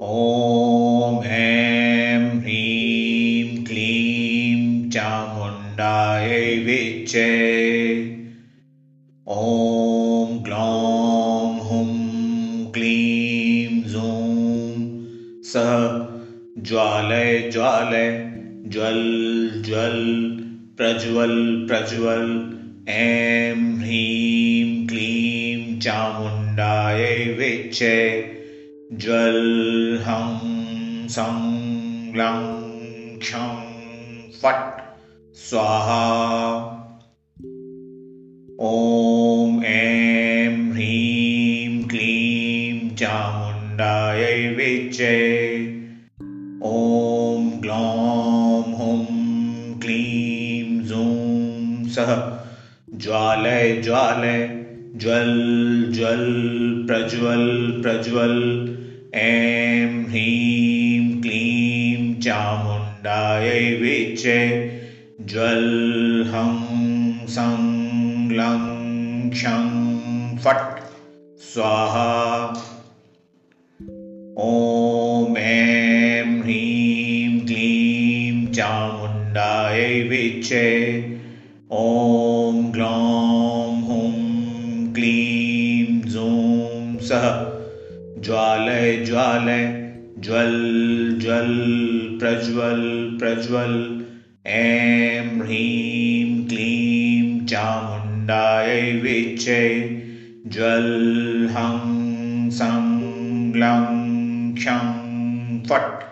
ॐ ऐं ह्रीं क्लीं चामुण्डायै विच्चे ॐ ग्लौं हुं क्लीं जूं ज्वालय ज्वालय ज्वल ज्वल प्रज्वल प्रज्वल ऐं ह्रीं क्लीं चामुण्डायै विच्चे ज्वल हं सं लं क्षं फट्। स्वाहा। ॐ ऐं ह्रीं क्लीं चामुण्डायै विच्चे। ॐ ग्लौं हुं क्लीं जूं सः ज्वालय ज्वालय ज्वल ज्वल प्रज्वल प्रज्वल ऐं ह्रीं क्लीं चामुण्डायै विच्चे ज्वल हं सं लं क्षं फट् स्वाहा ॐ ऐं ह्रीं क्लीं चामुण्डायै विच्चे ॐ ग्लौं हुं क्लीं जूं सः ज्वालय ज्वालय, ज्वल ज्वल, प्रज्वल प्रज्वल। ऐं ह्रीं क्लीं चामुण्डायै विच्चे ज्वल, हं, सं, लं क्षं फट्।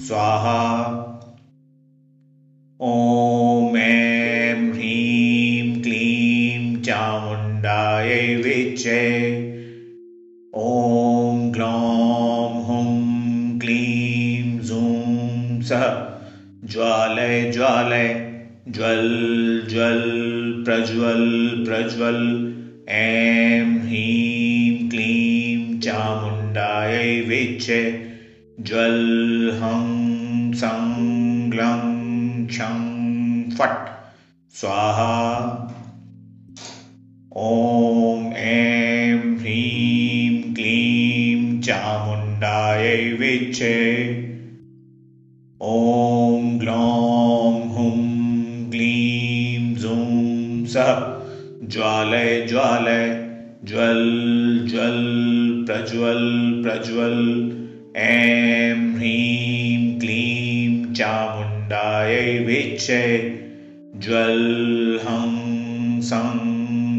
स्वाहा। ॐ ऐं ह्रीं क्लीं चामुण्डायै विच्चे ॐ ग्लौं हुं क्लीं जूं सः ज्वालय ज्वालय ज्वल ज्वल प्रज्वल प्रज्वल ऐं ह्रीं क्लीं चामुण्डायै विच्चे ज्वल हं सं लं क्षं फट् स्वाहा ॐ ऐं विच्चे ॐ ग्लौं हुं क्लीं जूं सः ज्वालय ज्वालय ज्वल ज्वल प्रज्वल प्रज्वल ऐं ह्रीं क्लीं चामुण्डायै विच्चे ज्वल हं सं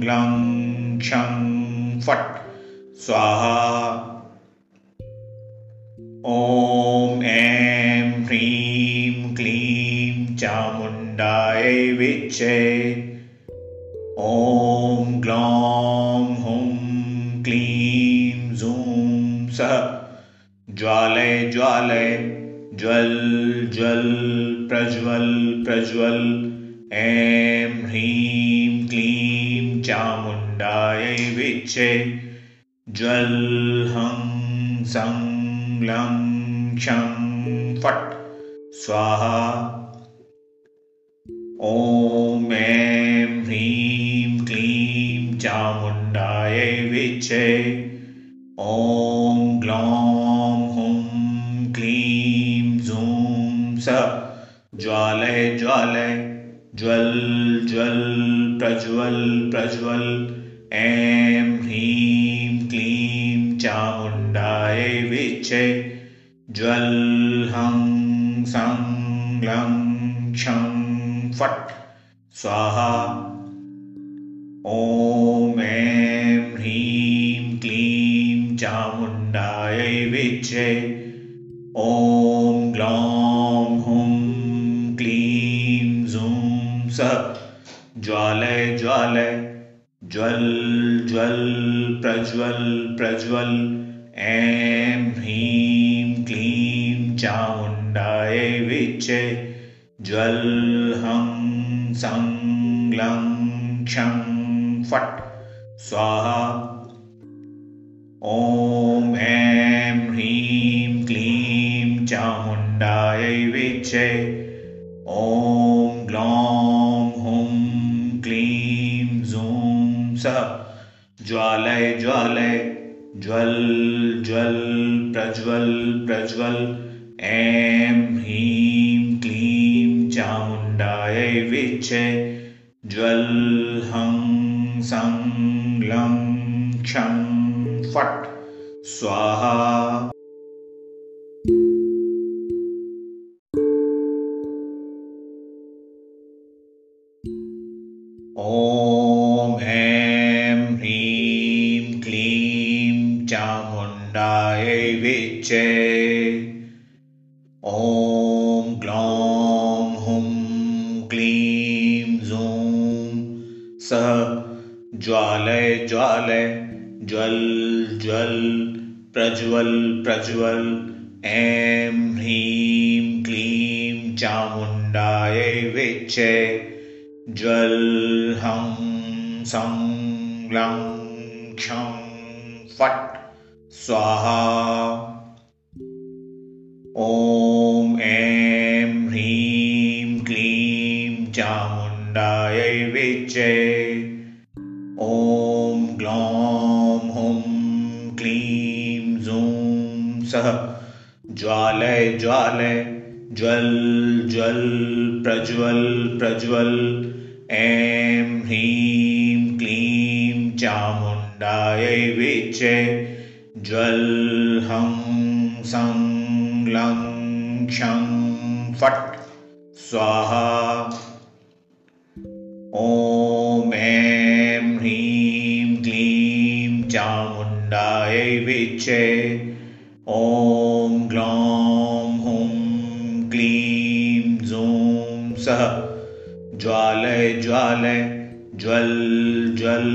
लं क्षं फट् स्वाहा ॐ ऐं ह्रीं क्लीं चामुण्डायै विच्चे। ॐ ग्लौं हुं क्लीं जूं सः। ज्वालय ज्वालय ज्वल ज्वल प्रज्वल प्रज्वल। ऐं ह्रीं क्लीं चामुण्डायै विच्चे। ज्वल हं सं फट्। स्वाहा। ॐ ऐं ह्रीं क्लीं चामुण्डायै विच्चे ॐ ग्लौं हुं क्लीं जूं सः। ज्वालय ज्वालय ज्वल ज्वल प्रज्वल प्रज्वल। ऐं ह्रीं चामुण्डायै विच्चे ज्वल हं सं लं क्षं फट् स्वाहा ॐ ऐं ह्रीं क्लीं चामुण्डायै विच्चे ॐ ग्लौं हुं क्लीं जूं सः ज्वालय ज्वालय ज्वल ज्वल प्रज्वल प्रज्वल। ऐं ह्रीं क्लीं चामुण्डायै विच्चे ज्वल, हं, सं लं क्षं, फट्। स्वाहा। ॐ ऐं ह्रीं, क्लीं चामुण्डायै विच्चे ॐ ग्लौं ज्वालय ज्वालय, ज्वल ज्वल, प्रज्वल प्रज्वल, ऐं ह्रीं क्लीं चामुण्डायै विच्छे ज्वल, हं, सं, लं, क्षं, फट्, स्वाहा। ज्वालय, ज्वल ज्वल, प्रज्वल प्रज्वल, ऐं ह्रीं क्लीं चामुण्डायै विच्चे ज्वल, हं, सं, लं, क्षं, फट्, स्वाहा। ॐ ऐं ह्रीं क्लीं चामुण्डायै विच्चे ॐ ग्लौं हुं क्लीं जूं सः ज्वालय ज्वालय, ज्वल ज्वल, प्रज्वल प्रज्वल। ऐं, ह्रीं, क्लीं, चामुण्डायै विच्चे। ज्वल, हं, सं, लं क्षं फट्। स्वाहा। ॐ, ऐं चामुण्डायै विच्चे ॐ ग्लौं हुं क्लीं जूं सः ज्वालय ज्वालय ज्वल ज्वल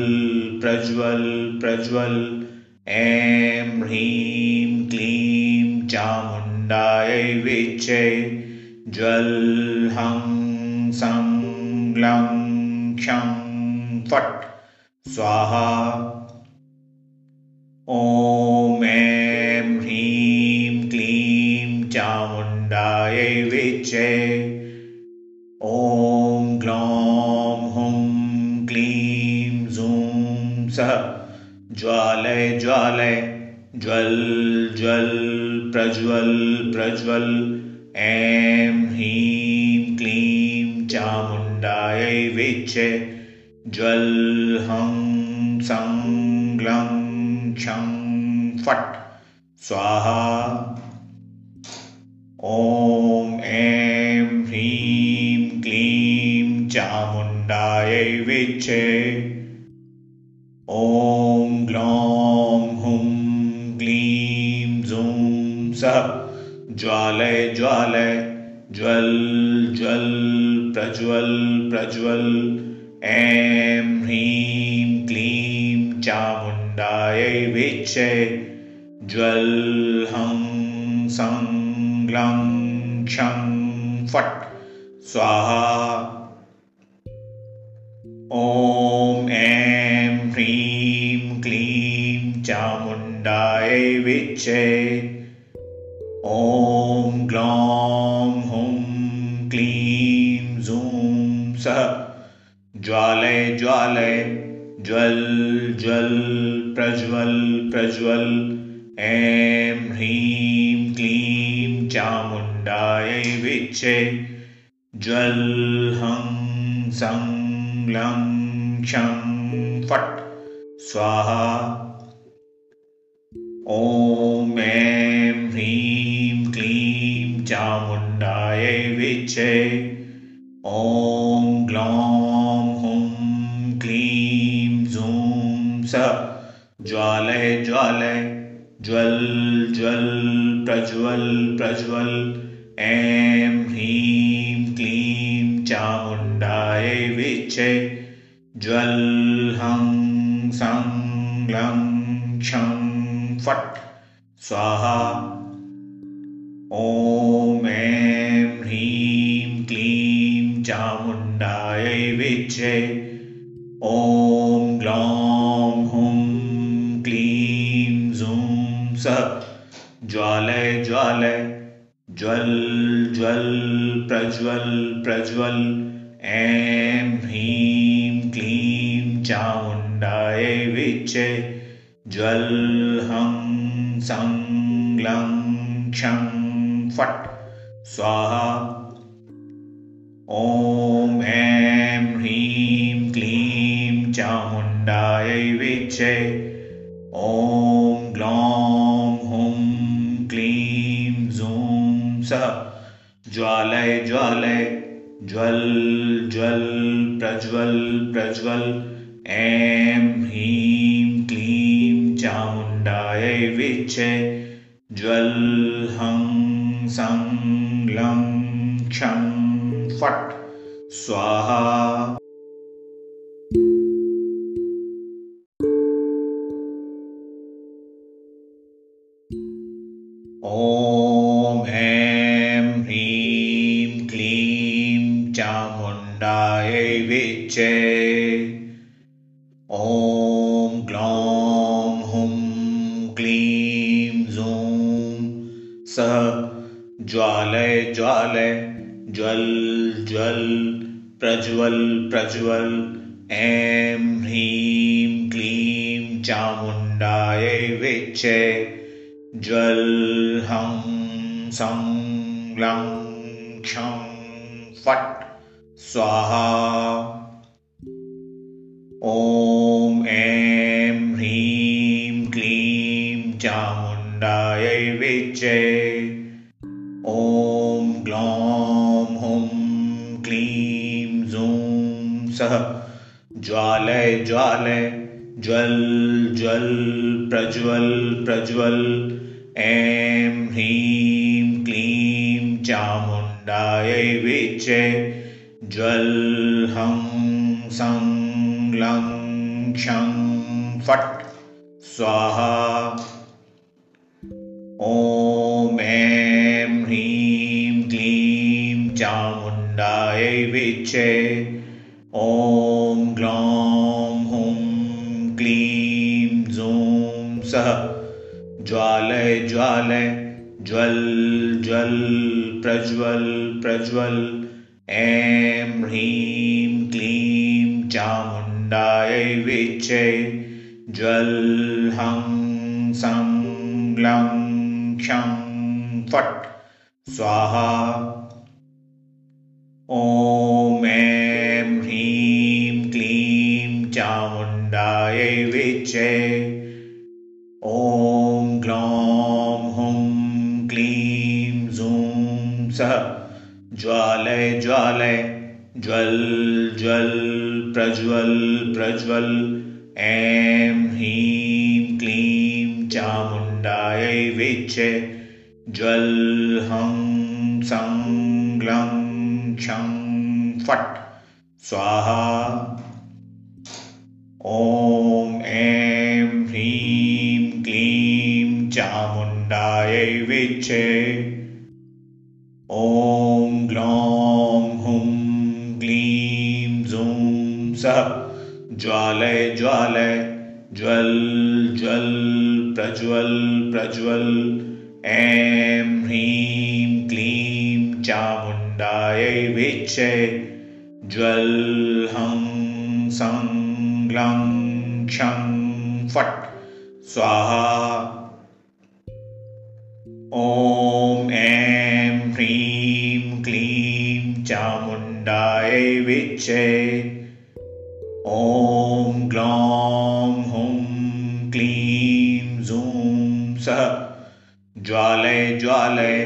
प्रज्वल प्रज्वल। ऐं ह्रीं क्लीं चामुण्डायै विच्चे ज्वल हं सं लं क्षं फट्। स्वाहा ॐ ऐं ह्रीं क्लीं चामुण्डायै विच्चे। ॐ ग्लौं हुं क्लीं जूं सः ज्वालय ज्वालय ज्वल ज्वल प्रज्वल प्रज्वल। ऐं ह्रीं क्लीं चामुण्डायै विच्चे। ज्वल हं सं फट्। स्वाहा। ॐ ऐं ह्रीं क्लीं चामुण्डायै विच्चे ॐ ग्लौं हुं क्लीं जूं सः ज्वालय ज्वालय, ज्वल ज्वल, प्रज्वल प्रज्वल। ऐं ह्रीं क्लीं चामुण्डायै विच्चे ज्वल हं सं लं क्षं फट्। स्वाहा। ॐ ऐं ह्रीं क्लीं चामुण्डायै विच्चे ॐ ग्लौं हुं क्लीं जूं सः ज्वालय ज्वालय ज्वल ज्वल प्रज्वल प्रज्वल ऐं ह्रीं क्लीं चामुण्डायै विच्चे ज्वल हं लं क्षं फट्। स्वाहा। ॐ ऐं ह्रीं क्लीं चामुण्डायै विच्चे ॐ ग्लौं हुं क्लीं जूं सः ज्वालय ज्वालय ज्वल ज्वल प्रज्वल प्रज्वल। ऐं ह्रीं क्लीं चामुण्डायै विच्चे ज्वल हं सं लं क्षं फट्। स्वाहा। ॐ ऐं ह्रीं क्लीं चामुण्डायै विच्चे ॐ ग्लौं ज्वालय ज्वालय ज्वल ज्वल प्रज्वल प्रज्वल ऐं ह्रीं क्लीं चामुण्डायै विच्चे ज्वल् हं सं लं क्षं फट् स्वाहा ॐ ऐं ह्रीं क्लीं चामुण्डायै विचे ॐ ग्लौं सः ज्वालय ज्वालय, ज्वल, ज्वल्, प्रज्वल, प्रज्वल्, ऐं ह्रीं क्लीं, चामुण्डायै विचे ज्वल्, हं, सं, लं, क्षं, फट्, स्वाहा। ज्वालय ज्वालय ज्वल, ज्वल्, प्रज्वल, प्रज्वल्, ऐं ह्रीं क्लीं चामुण्डायै विचे ज्वल्, हं, सं, लं, क्षं, फट्, स्वाहा। ॐ ऐं ह्रीं क्लीं चामुण्डायै विचे जूं सः ज्वालय ज्वालय, ज्वल ज्वल, प्रज्वल प्रज्वल, ऐं ह्रीं क्लीं चामुण्डायै विचे ज्वल्, हं, सं, लं क्षं फट्। स्वाहा। ॐ ऐं ह्रीं क्लीं चामुण्डायै विचे ॐ ग्लौं हुं क्लीं जूं सः ज्वालय ज्वालय ज्वल् ज्वल् प्रज्वल् प्रज्वल्। ऐं ह्रीं क्लीं चामुण्डायै विचे ज्वल् हं सं लं क्षं फट्। स्वाहा। ॐ ज्वालय ज्वालय। ज्वल् ज्वल्, प्रज्वल् प्रज्वल्। ऐं ह्रीं, क्लीं चामुण्डायै विचे ज्वल्, हं, सं लं क्षं, फट्। स्वाहा। ॐ, ऐं ह्रीं, क्लीं चामुण्डायै विचे ज्वालय ज्वालय। ज्वल् ज्वल् प्रज्वल् प्रज्वल्। ऐं ह्रीं क्लीं चामुण्डायै विचे ज्वल् हं सं लं क्षं फट्। स्वाहा। ॐ ऐं ह्रीं क्लीं चामुण्डायै विचे ॐ ग्लौं हुं क्लीं जूं सः ज्वालय ज्वालय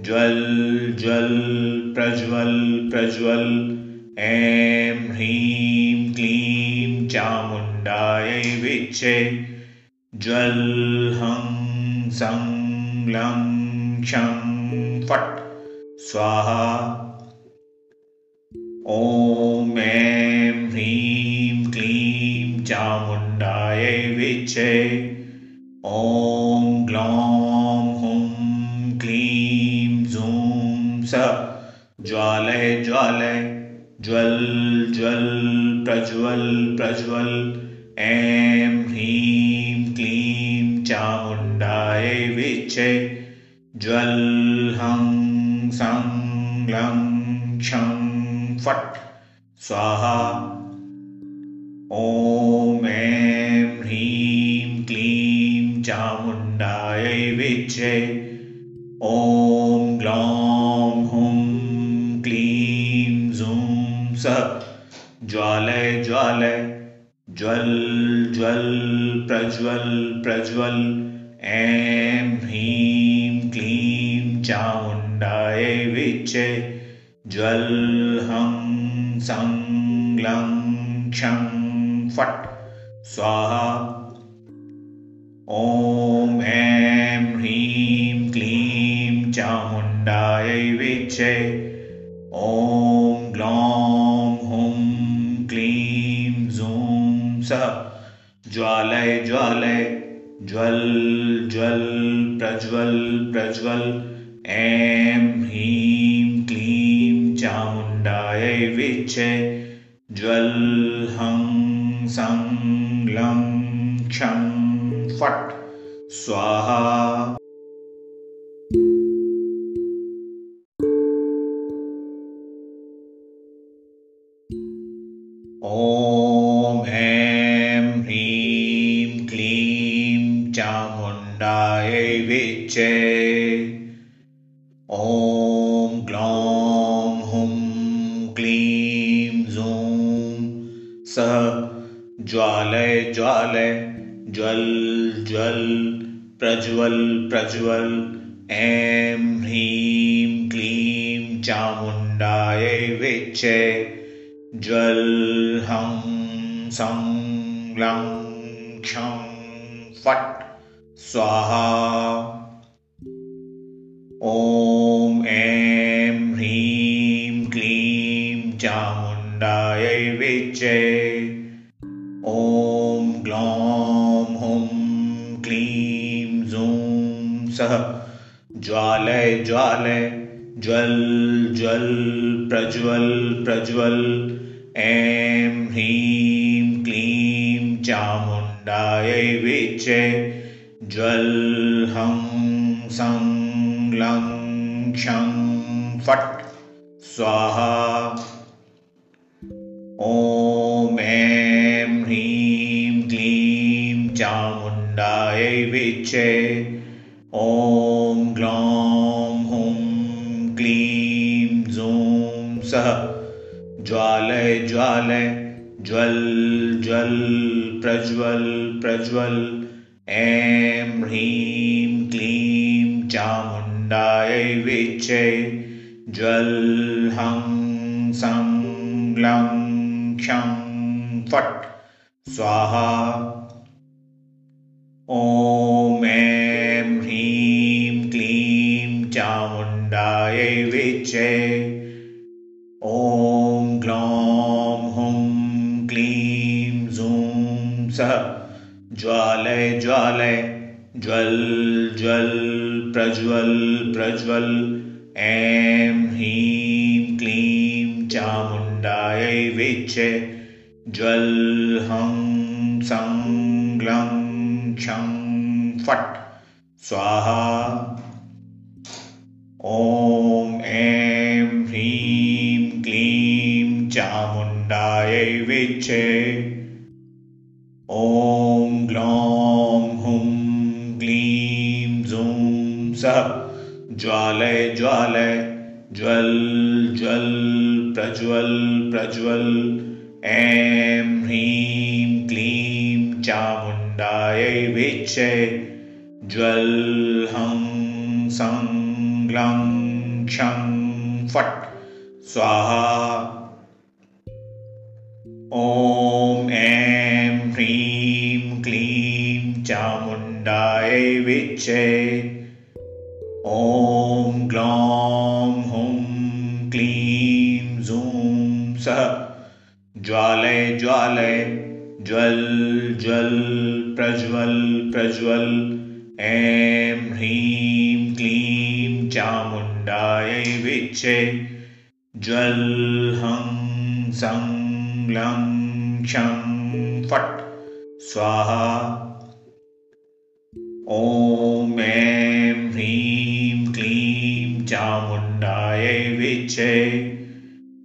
ज्वल् ज्वल् प्रज्वल् प्रज्वल्। ऐं ह्रीं क्लीं चामुण्डायै विचे ज्वल् हं सं लं क्षं फट्। स्वाहा। ॐ ऐं ह्रीं क्लीं चामुण्डायै विचे। ॐ ग्लौं हुं क्लीं जूं सः ज्वालय ज्वालय ज्वल् ज्वल् प्रज्वल् प्रज्वल्। ऐं ह्रीं क्लीं चामुण्डायै विचे। ज्वल् हं सं लं क्षं फट्। स्वाहा ॐ ऐं ह्रीं क्लीं चामुण्डायै विच्चे। ॐ ग्लौं हुं क्लीं जूं स। ज्वालय ज्वालय ज्वल् ज्वल् प्रज्वल् प्रज्वल्। ऐं ह्रीं क्लीं चामुण्डायै विच्चे। ज्वल् हं सं लं क्षं फट्। स्वाहा। ॐ ऐं ह्रीं क्लीं चामुण्डायै विच्चे ॐ ग्लौं हुं क्लीं जूं सः ज्वालय ज्वालय, ज्वल, ज्वल्, प्रज्वल, प्रज्वल्। ऐं ह्रीं क्लीं चामुण्डायै विच्चे ज्वल्, हं सं लं क्षं फट् स्वाहा ॐ ऐं ह्रीं क्लीं चामुण्डायै विच्चे ज्वालय ज्वल् ज्वल्, प्रज्वल् प्रज्वल्। ऐं ह्रीं क्लीं चामुण्डायै विच्चे ज्वल्, हं, सं, लं, क्षं, फट्, स्वाहा। ॐ ऐं ह्रीं क्लीं चामुण्डायै विच्चे सः ज्वालय ज्वालय, ज्वल ज्वल, प्रज्वल प्रज्वल। ऐं ह्रीं क्लीं चामुण्डायै विच्चे। ज्वल्, हं, सं, लं क्षं फट्। स्वाहा। ॐ ऐं ह्रीं क्लीं चामुण्डायै विच्चे। ॐ ग्लौं हुं क्लीं जूं सः ज्वालय ज्वालय ज्वल् ज्वल् प्रज्वल् प्रज्वल्। ऐं ह्रीं क्लीं चामुण्डायै विच्चे ज्वल् हं सं लं क्षं फट्। स्वाहा। ॐ Jai. Om Glom Hum Gleam Zoom Sah. Jwalay Jwalay Jwal Jwal, Prajwal Prajwal. Am Him Gleam Chamundayay Viche Jwal Hum Sang Glam Chang Fat Swaha. Om Am विच्चे ॐ ग्लौं हुं क्लीं जूं सः। ज्वालय ज्वालय ज्वल् ज्वल् प्रज्वल् प्रज्वल्। ऐं ह्रीं क्लीं चामुण्डायै विच्चे ज्वल् हं सं लं क्षं फट्। स्वाहा ॐ ऐं ह्रीं क्लीं चामुण्डायै विच्चे। ॐ ग्लौं हुं क्लीं जूं सः ज्वालय ज्वालय ज्वल् ज्वल् प्रज्वल् प्रज्वल्। ऐं ह्रीं क्लीं चामुण्डायै विच्चे। ज्वल् हं सं फट्। स्वाहा। ॐ ऐं ह्रीं क्लीं चामुण्डायै विच्चे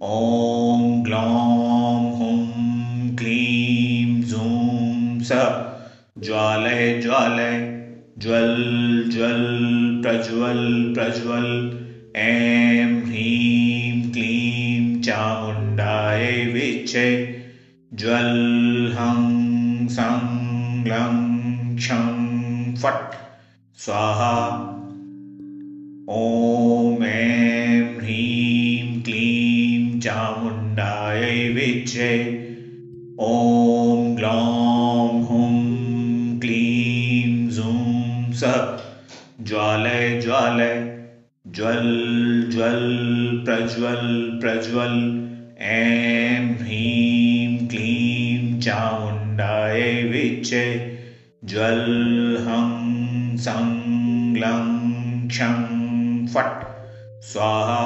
ॐ ग्लौं हुं क्लीं जूं सः। ज्वालय ज्वालय ज्वल ज्वल प्रज्वल प्रज्वल। ऐं ह्रीं क्लीं चामुण्डायै विचे ज्वल हं सं लं क्षं फट्। स्वाहा। ॐ ऐं ह्रीं क्लीं चामुण्डायै विचे ॐ ग्लौं हुं क्लीं जूं स। ज्वालय ज्वालय ज्वल ज्वल प्रज्वल प्रज्वल ऐं ह्रीं क्लीं चामुण्डायै विचे ज्वल हं सं लं क्षं फट् स्वाहा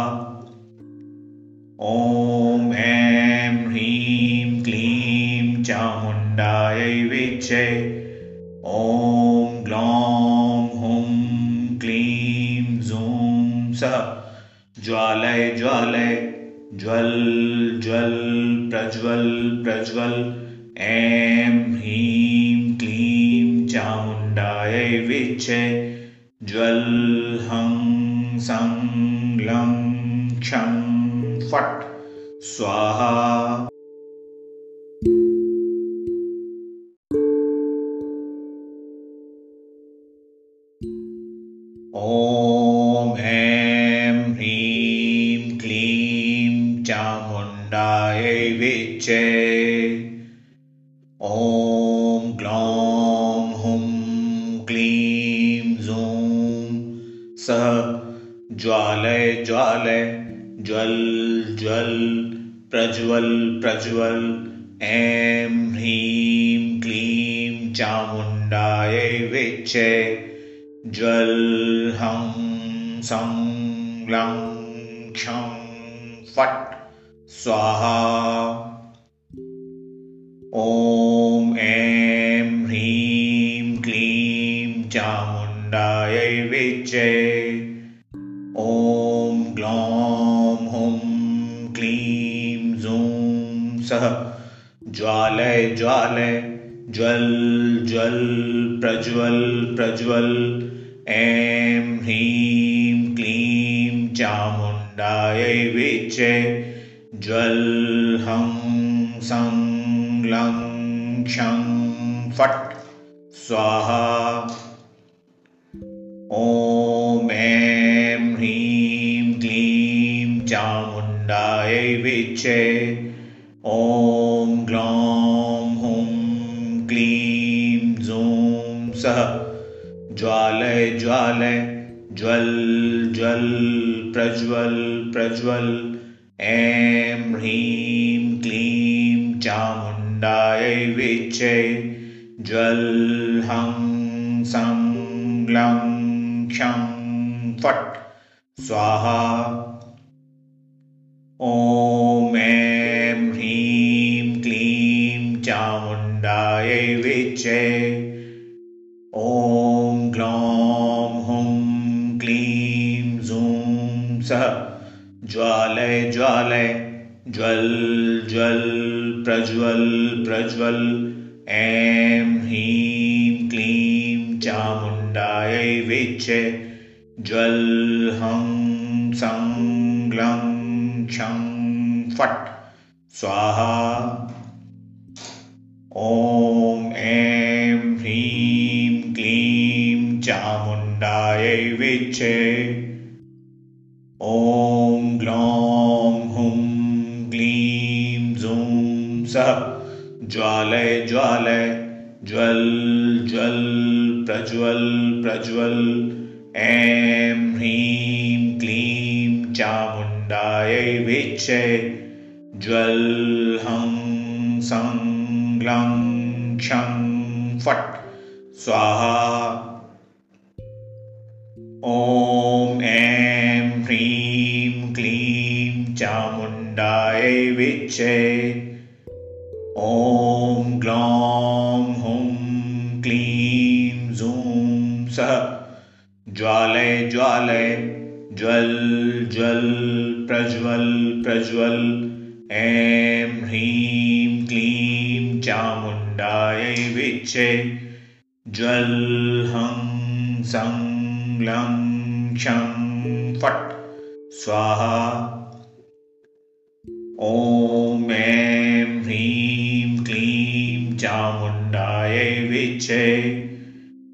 ॐ ऐं ह्रीं क्लीं चामुण्डायै विचे ॐ ग्लौं ज्वालय ज्वालय ज्वल ज्वल प्रज्वल प्रज्वल। ऐं ह्रीं क्लीं चामुण्डायै विचे ज्वल हं सं लं क्षं फट्। स्वाहा चामुण्डायै विचे ॐ ग्लौं हुं क्लीं जूं। सः ज्वालय ज्वालय, ज्वल ज्वल, प्रज्वल प्रज्वल, ऐं ह्रीं क्लीं चामुण्डायै विचे ज्वल हं सं लं क्षं फट्। स्वाहा। ॐ ऐं ह्रीं क्लीं चामुण्डायै विचे ॐ ग्लौं हुं क्लीं जूं सः ज्वालय ज्वालय, ज्वल ज्वल, प्रज्वल प्रज्वल। ऐं ह्रीं क्लीं चामुण्डायै विचे ज्वल हं सं लं क्षं फट्। स्वाहा। ॐ ऐं ह्रीं क्लीं चामुण्डायै विचे ॐ ग्लौं हुं क्लीं जूं सः ज्वालय ज्वालय ज्वल ज्वल प्रज्वल प्रज्वल ऐं ह्रीं क्लीं चामुण्डायै विचे ज्वल हं सं लं क्षं फट्। स्वाहा। ॐ ऐं ह्रीं क्लीं चामुण्डायै विचे ज्वालय ज्वालय। ज्वल ज्वल, प्रज्वल प्रज्वल। ऐं ह्रीं, क्लीं चामुण्डायै विचे ज्वल, हं, सं लं क्षं फट्। स्वाहा। ॐ, ऐं ह्रीं, क्लीं चामुण्डायै विचे ॐ ग्लौं हुं क्लीं जूं सः ज्वालय ज्वालय ज्वल ज्वल प्रज्वल प्रज्वल ऐं ह्रीं क्लीं चामुण्डायै विचे ज्वल हं सं लं क्षं फट् स्वाहा। ॐ ऐं चामुण्डायै विचे ॐ ग्लौं हुं क्लीं जूं सः ज्वालय ज्वालय ज्वल ज्वल प्रज्वल प्रज्वल। ऐं ह्रीं क्लीं चामुण्डायै विचे ज्वल हं सं लं क्षं फट्। स्वाहा ॐ ऐं ह्रीं क्लीं चामुण्डायै विचे।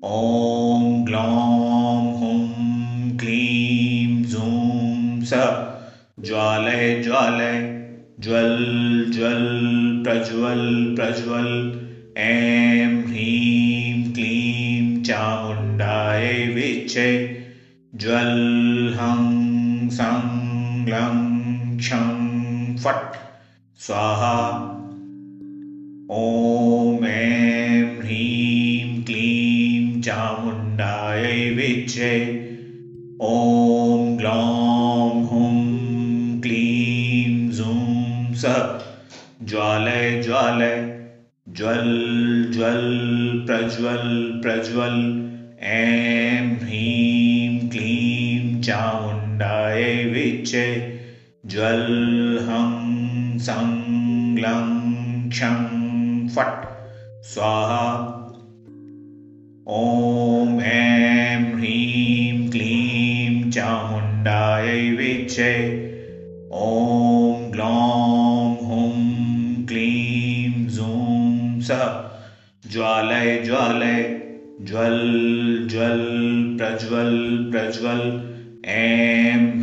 ॐ ग्लौं हुं क्लीं जूं स। ज्वालय ज्वालय ज्वल ज्वल प्रज्वल प्रज्वल। ऐं ह्रीं क्लीं चामुण्डायै विचे। ज्वल हं सं लं क्षं फट्। स्वाहा। ॐ ऐं ह्रीं क्लीं चामुण्डायै विचे ॐ ग्लौं हुं क्लीं जूं स। ज्वालय ज्वालय। ज्वल ज्वल, प्रज्वल प्रज्वल। ऐं ह्रीं क्लीं चामुण्डायै विचे Jvalham Sanglam Chang phat, Swaha. Om Em him Klim Chamundayai Vichay Om Glom Hum Klim Zoom sa. Jwalay Jwalay Jwal Jwal Prajwal Prajwal. Em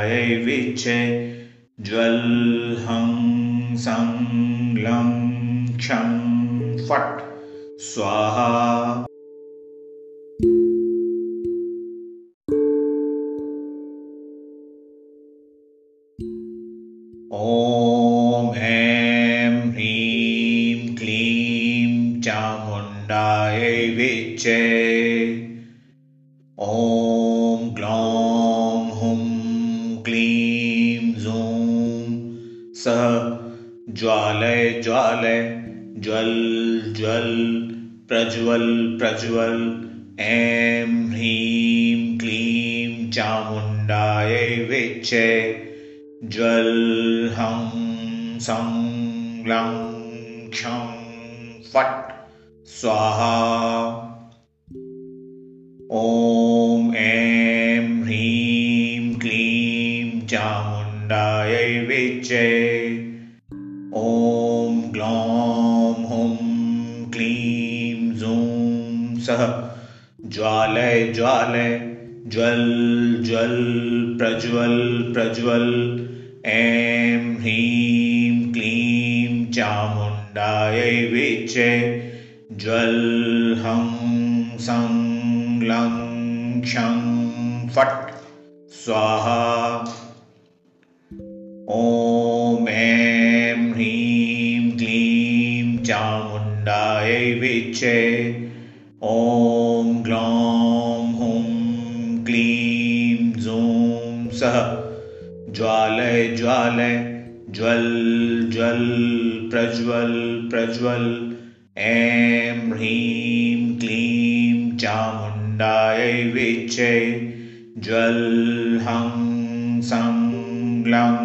चामुण्डायै विचे ज्वल हं सं फट्। स्वाहा। ॐ ऐं ह्रीं क्लीं चामुण्डायै विचे ज्वालय ज्वालय, ज्वल ज्वल, प्रज्वल प्रज्वल, ऐं ह्रीं क्लीं चामुण्डायै विचे ज्वल, हं, सं लं क्षं, फट्, स्वाहा। ॐ ऐं ह्रीं क्लीं चामुण्डायै विचे ज्वालय ज्वालय, ज्वल ज्वल, प्रज्वल प्रज्वल, ऐं ह्रीं क्लीं चामुण्डायै विचे ज्वल, हं, सं, लं, क्षं, फट्, स्वाहा। ॐ ऐं ह्रीं क्लीं चामुण्डायै विचे ॐ ज्वालय ज्वल ज्वल प्रज्वल प्रज्वल। ऐं ह्रीं क्लीं चामुण्डायै विचे ज्वल हं सं लं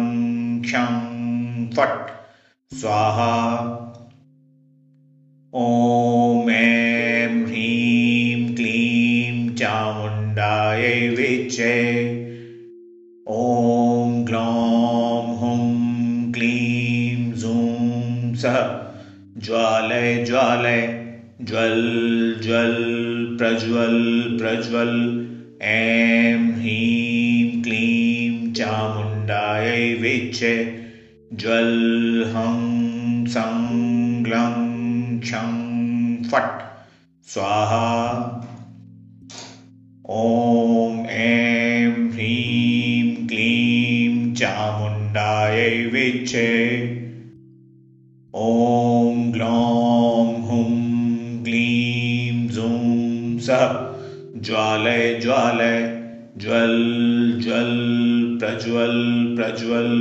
क्षं फट्। स्वाहा। ॐ ऐं ह्रीं क्लीं चामुण्डायै विचे ज्वालय ज्वालय। ज्वल ज्वल, प्रज्वल प्रज्वल। ऐं ह्रीं, क्लीं चामुण्डायै विचे ज्वल, हं, सं लं क्षं फट्। स्वाहा। ॐ, ऐं ह्रीं, क्लीं चामुण्डायै विचे ॐ। ग्लौं हुं क्लीं जूं सः ज्वालय ज्वालय ज्वल ज्वल प्रज्वल प्रज्वल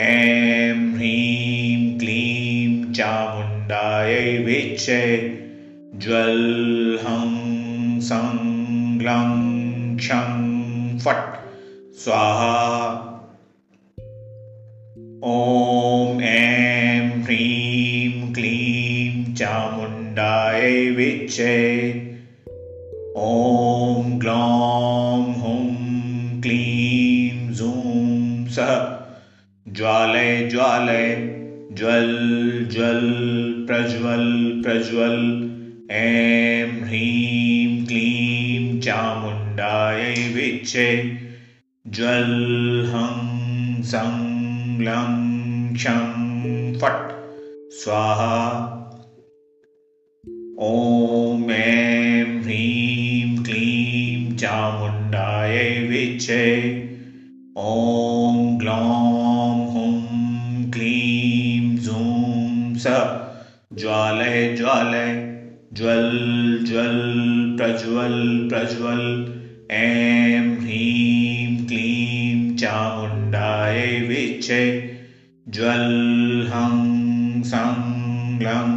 ऐं ह्रीं क्लीं चामुण्डायै विचे ज्वल हं सं लं क्षं फट् स्वाहा ॐ ऐं चामुण्डायै विच्चे। ॐ ग्लौं हुं क्लीं जूं सः ज्वालय ज्वालय ज्वल ज्वल प्रज्वल प्रज्वल। ऐं ह्रीं क्लीं चामुण्डायै विच्चे। ज्वल हं सं लं क्षं फट्। स्वाहा ॐ ऐं ह्रीं क्लीं चामुण्डायै विच्चे ॐ ग्लौं हुं क्लीं जूं स ज्वालय ज्वालय ज्वल ज्वल प्रज्वल प्रज्वल। ऐं ह्रीं क्लीं चामुण्डायै विच्चे ज्वल हं सं लं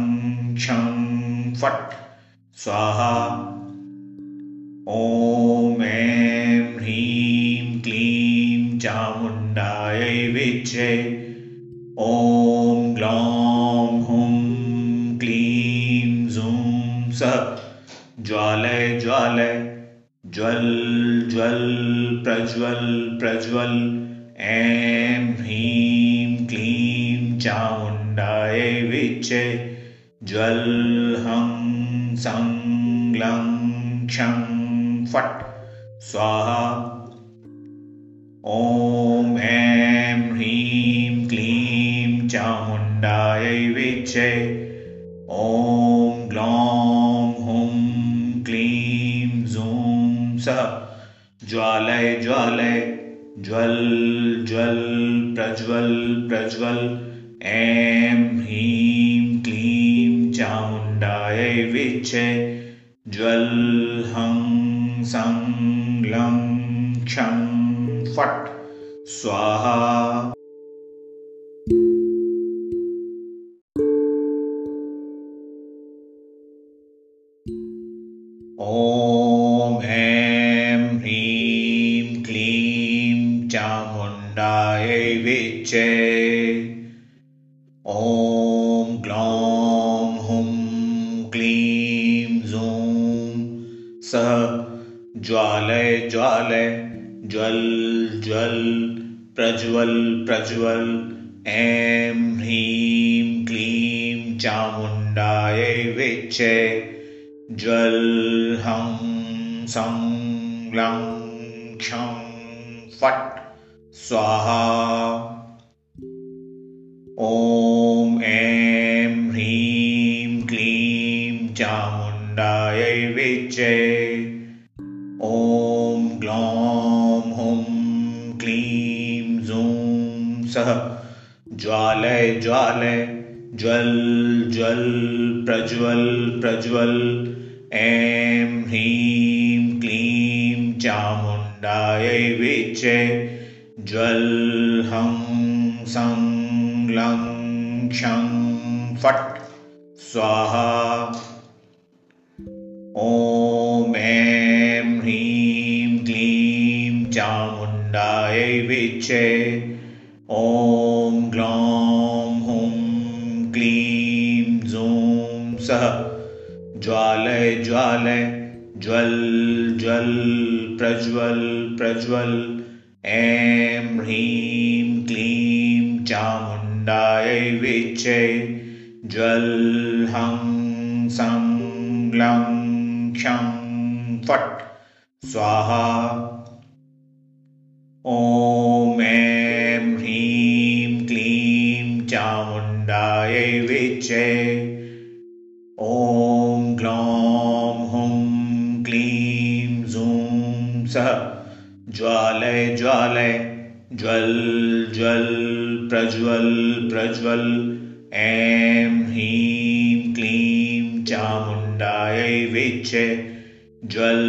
क्षं फट्। स्वाहा। ॐ ऐं ह्रीं क्लीं चामुण्डायै विच्चे। ॐ ग्लौं हुं क्लीं जूं सः। ज्वालय ज्वालय, ज्वल ज्वल, प्रज्वल प्रज्वल। ऐं ह्रीं क्लीं चामुण्डायै विच्चे। ज्वल हं सं लं क्षं फट् स्वाहा ॐ ऐं ह्रीं क्लीं चामुण्डायै विच्चे ॐ ग्लौं हुं क्लीं जूं सः ज्वालय ज्वालय ज्वल ज्वल प्रज्वल प्रज्वल ऐं ह्रीं क्लीं चामुण्डायै विच्चे ज्वल हं सं लं क्षं फट् स्वाहा ॐ ऐं ह्रीं क्लीं चामुण्डायै विच्चे ज्वालय ज्वालय, ज्वल ज्वल, प्रज्वल प्रज्वल, ऐं ह्रीं क्लीं चामुण्डायै विच्चे ज्वल, हं, सं, लं, क्षं, फट्, स्वाहा। ॐ ऐं ह्रीं क्लीं चामुण्डायै विच्चे ज्वालय ज्वालय, ज्वल ज्वल, प्रज्वल प्रज्वल, ऐं ह्रीं क्लीं चामुण्डायै विच्चे ज्वल, हं, सं, लं क्षं फट्। स्वाहा। ॐ ऐं ह्रीं क्लीं चामुण्डायै विच्चे ॐ ज्वालय ज्वालय ज्वल ज्वल प्रज्वल प्रज्वल। ऐं ह्रीं क्लीं चामुण्डायै विच्चे ज्वल हं सं लं क्षं फट्। स्वाहा। ॐ ऐं ह्रीं क्लीं चामुण्डायै विच्चे ॐ ग्लौं हुं क्लीं जूं सः ज्वालय ज्वालय ज्वल ज्वल प्रज्वल प्रज्वल ऐं ह्रीं क्लीं चामुण्डायै विच्चे ज्वल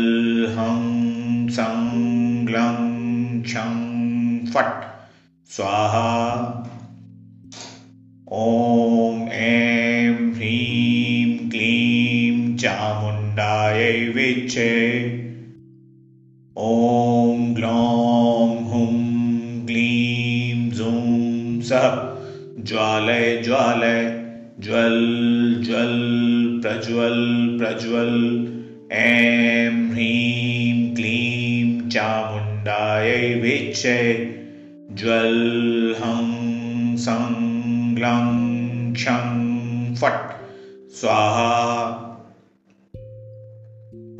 हं सं लं क्षं फट् स्वाहा ॐ चामुण्डायै विच्चे। ॐ ग्लौं हुं क्लीं जूं सः ज्वालय ज्वालय ज्वल ज्वल प्रज्वल प्रज्वल। ऐं ह्रीं क्लीं चामुण्डायै विच्चे। ज्वल हं सं लं क्षं फट्। स्वाहा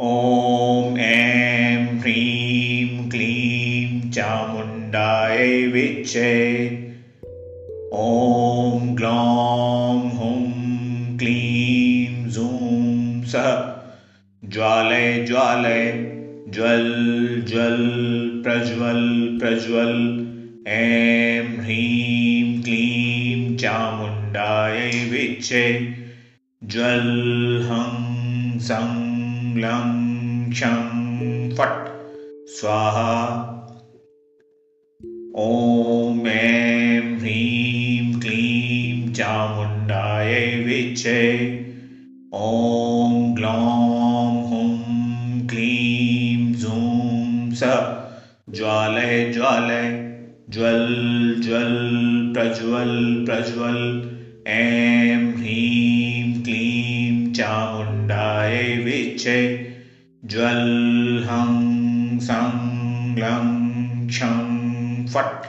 ॐ ऐं ह्रीं क्लीं चामुण्डायै विच्चे। ॐ ग्लौं हुं क्लीं जूं सः ज्वालय ज्वालय ज्वल ज्वल प्रज्वल प्रज्वल। ऐं ह्रीं क्लीं चामुण्डायै विच्चे। ज्वल हं सं फट्। स्वाहा। ॐ ऐं ह्रीं क्लीं चामुण्डायै विच्चे ॐ ग्लौं हुं क्लीं जूं स। ज्वालय ज्वालय ज्वल ज्वल प्रज्वल प्रज्वल। ऐं ह्रीं क्लीं चामुण्डायै विच्चे ज्वल हं सं लं क्षं फट्।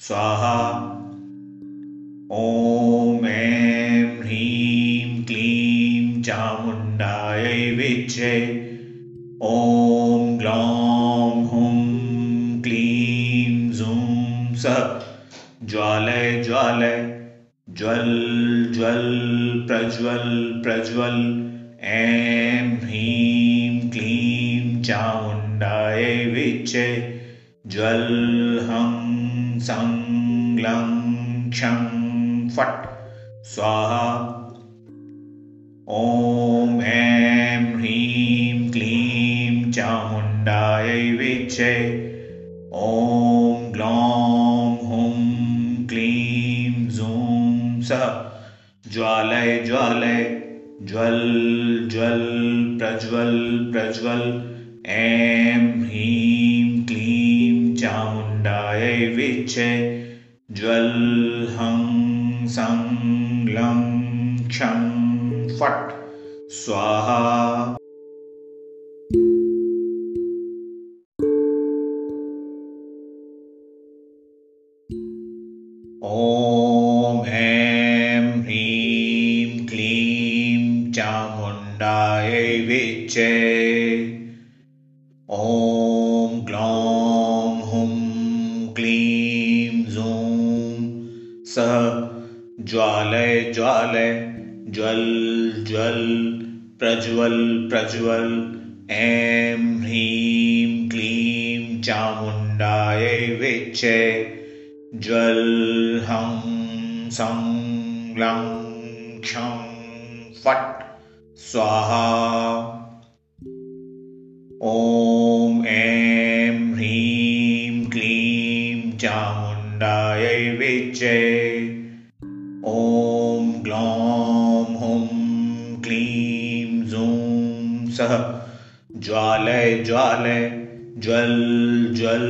स्वाहा। ॐ ऐं ह्रीं क्लीं चामुण्डायै विच्चे ॐ ग्लौं हुं क्लीं जूं सः। ज्वालय ज्वालय ज्वल ज्वल प्रज्वल प्रज्वल ऐं ह्रीं क्लीं चामुण्डायै विच्चे ज्वल हं सं लं क्षं फट्। स्वाहा। ॐ ऐं ह्रीं क्लीं चामुण्डायै विच्चे ॐ ग्लौं ज्वालय ज्वालय ज्वल ज्वल प्रज्वल प्रज्वल ऐं ह्रीं क्लीं चामुण्डायै विच्चे ज्वल हं सं लं क्षं फट् स्वाहा ज्वालय ज्वल ज्वल, प्रज्वल प्रज्वल। ऐं ह्रीं क्लीं चामुण्डायै विच्चे ज्वल, हं, सं, लं, क्षं, फट्, स्वाहा। ॐ ऐं ह्रीं क्लीं चामुण्डायै विच्चे ज्वालय ज्वालय, ज्वल ज्वल,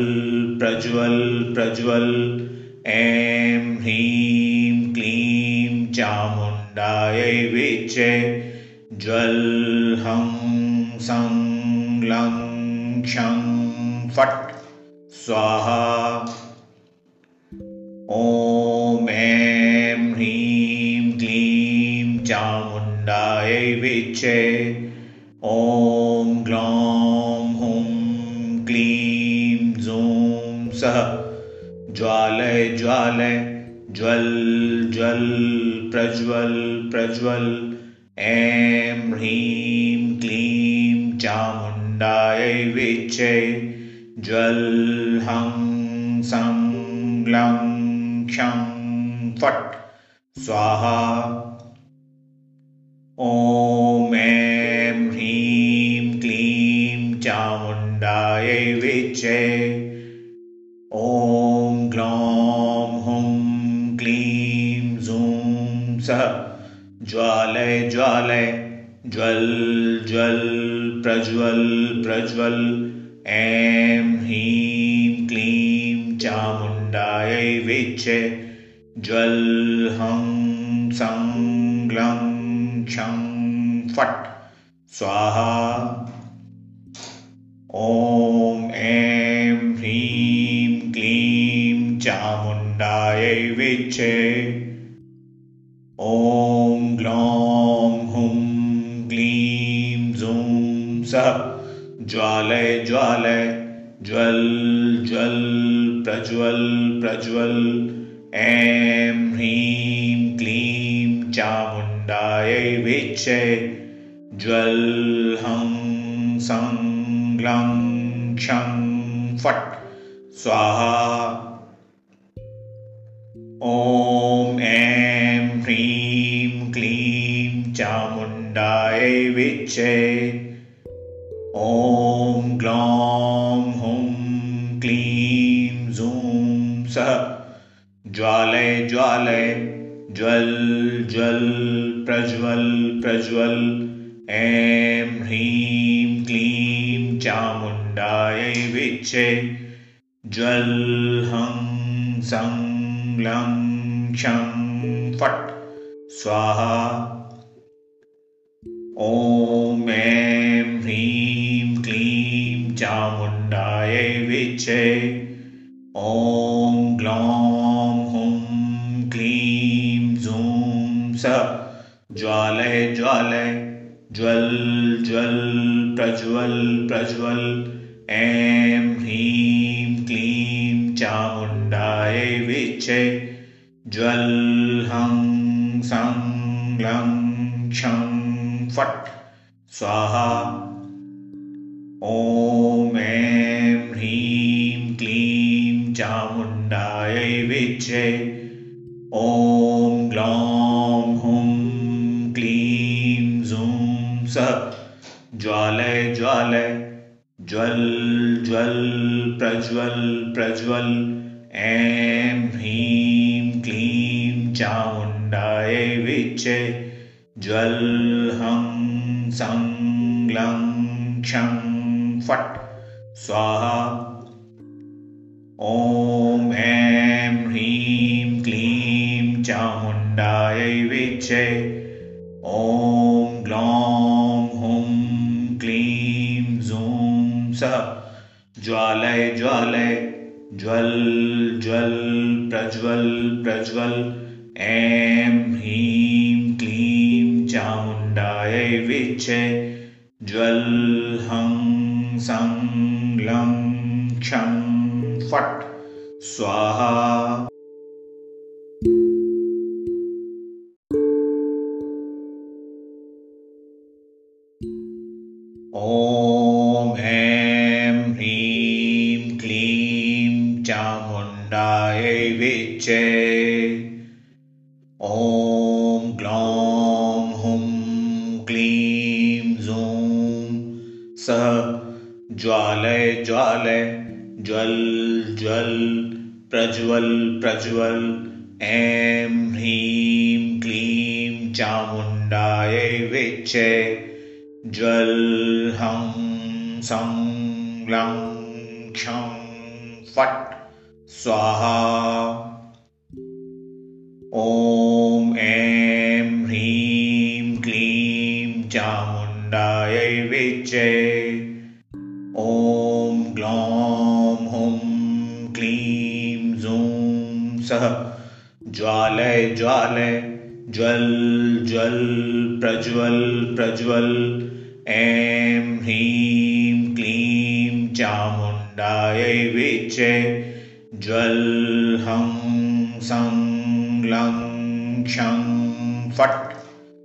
प्रज्वल प्रज्वल, ऐं ह्रीं क्लीं चामुण्डायै विच्चे, ज्वल, हं, सं, लं क्षं फट्। स्वाहा। ॐ ऐं ह्रीं क्लीं चामुण्डायै विच्चे, ॐ ज्वालय ज्वालय, ज्वल ज्वल, प्रज्वल प्रज्वल। ऐं ह्रीं क्लीं चामुण्डायै विच्चे ज्वल, हं, सं, लं क्षं फट्। स्वाहा। ॐ ऐं ह्रीं क्लीं चामुण्डायै विच्चे जूं सः ज्वालय ज्वालय, ज्वल ज्वल, प्रज्वल प्रज्वल, ऐं ह्रीं क्लीं चामुण्डायै विच्चे ज्वल, हं, सं लं क्षं फट्। स्वाहा। ॐ, ऐं ह्रीं क्लीं चामुण्डायै विच्छे। ॐ ग्लौं हुं क्लीं जूं सः ज्वालय ज्वालय ज्वल ज्वल प्रज्वल प्रज्वल ऐं ह्रीं क्लीं चामुण्डायै विच्छे ज्वल हं सं ग्लं क्षं फट् स्वाहा। ॐ ऐं चामुण्डायै विच्छे ॐ ग्लौं हुं क्लीं जूं सः ज्वालय ज्वालय ज्वल ज्वल प्रज्वल प्रज्वल। ऐं ह्रीं क्लीं चामुण्डायै विच्छे ज्वल हं सं लं क्षं फट्। स्वाहा ॐ ऐं ह्रीं क्लीं चामुण्डायै विच्छे ॐ ग्लौं हुं क्लीं जूं स। ज्वालय ज्वालय ज्वल ज्वल प्रज्वल प्रज्वल। ऐं ह्रीं क्लीं चामुण्डायै विच्छे ज्वल हं सं लं क्षं फट्। स्वाहा। ॐ ऐं ह्रीं क्लीं चामुण्डायै विच्छे ॐ ग्लौं हुं ज्वालय ज्वालय ज्वल ज्वल प्रज्वल प्रज्वल। ऐं ह्रीं क्लीं चामुण्डायै विच्छे ज्वल हं सं लं क्षं फट् स्वाहा ॐ ऐं ह्रीं क्लीं चामुण्डायै विच्छे ॐ ग्लौं हुं क्लीं जूं सः ज्वालय ज्वालय ज्वल ज्वल प्रज्वल प्रज्वल ऐं ह्रीं क्लीं चामुण्डायै विच्छे ज्वल हं सं फट्। स्वाहा। ॐ ऐं ह्रीं क्लीं चामुण्डायै विच्छे ज्वालय, ज्वल ज्वल, प्रज्वल प्रज्वल, ऐं ह्रीं क्लीं चामुण्डायै विच्छे। ज्वल, हं, सं, लं, क्षं, फट्, स्वाहा। ॐ ऐं ह्रीं क्लीं चामुण्डायै विच्छे। ज्वालय ज्वालय, ज्वल ज्वल, प्रज्वल प्रज्वल, ऐं ह्रीं क्लीं चामुण्डायै विच्छे ज्वल, हं, सं, लं क्षं फट्।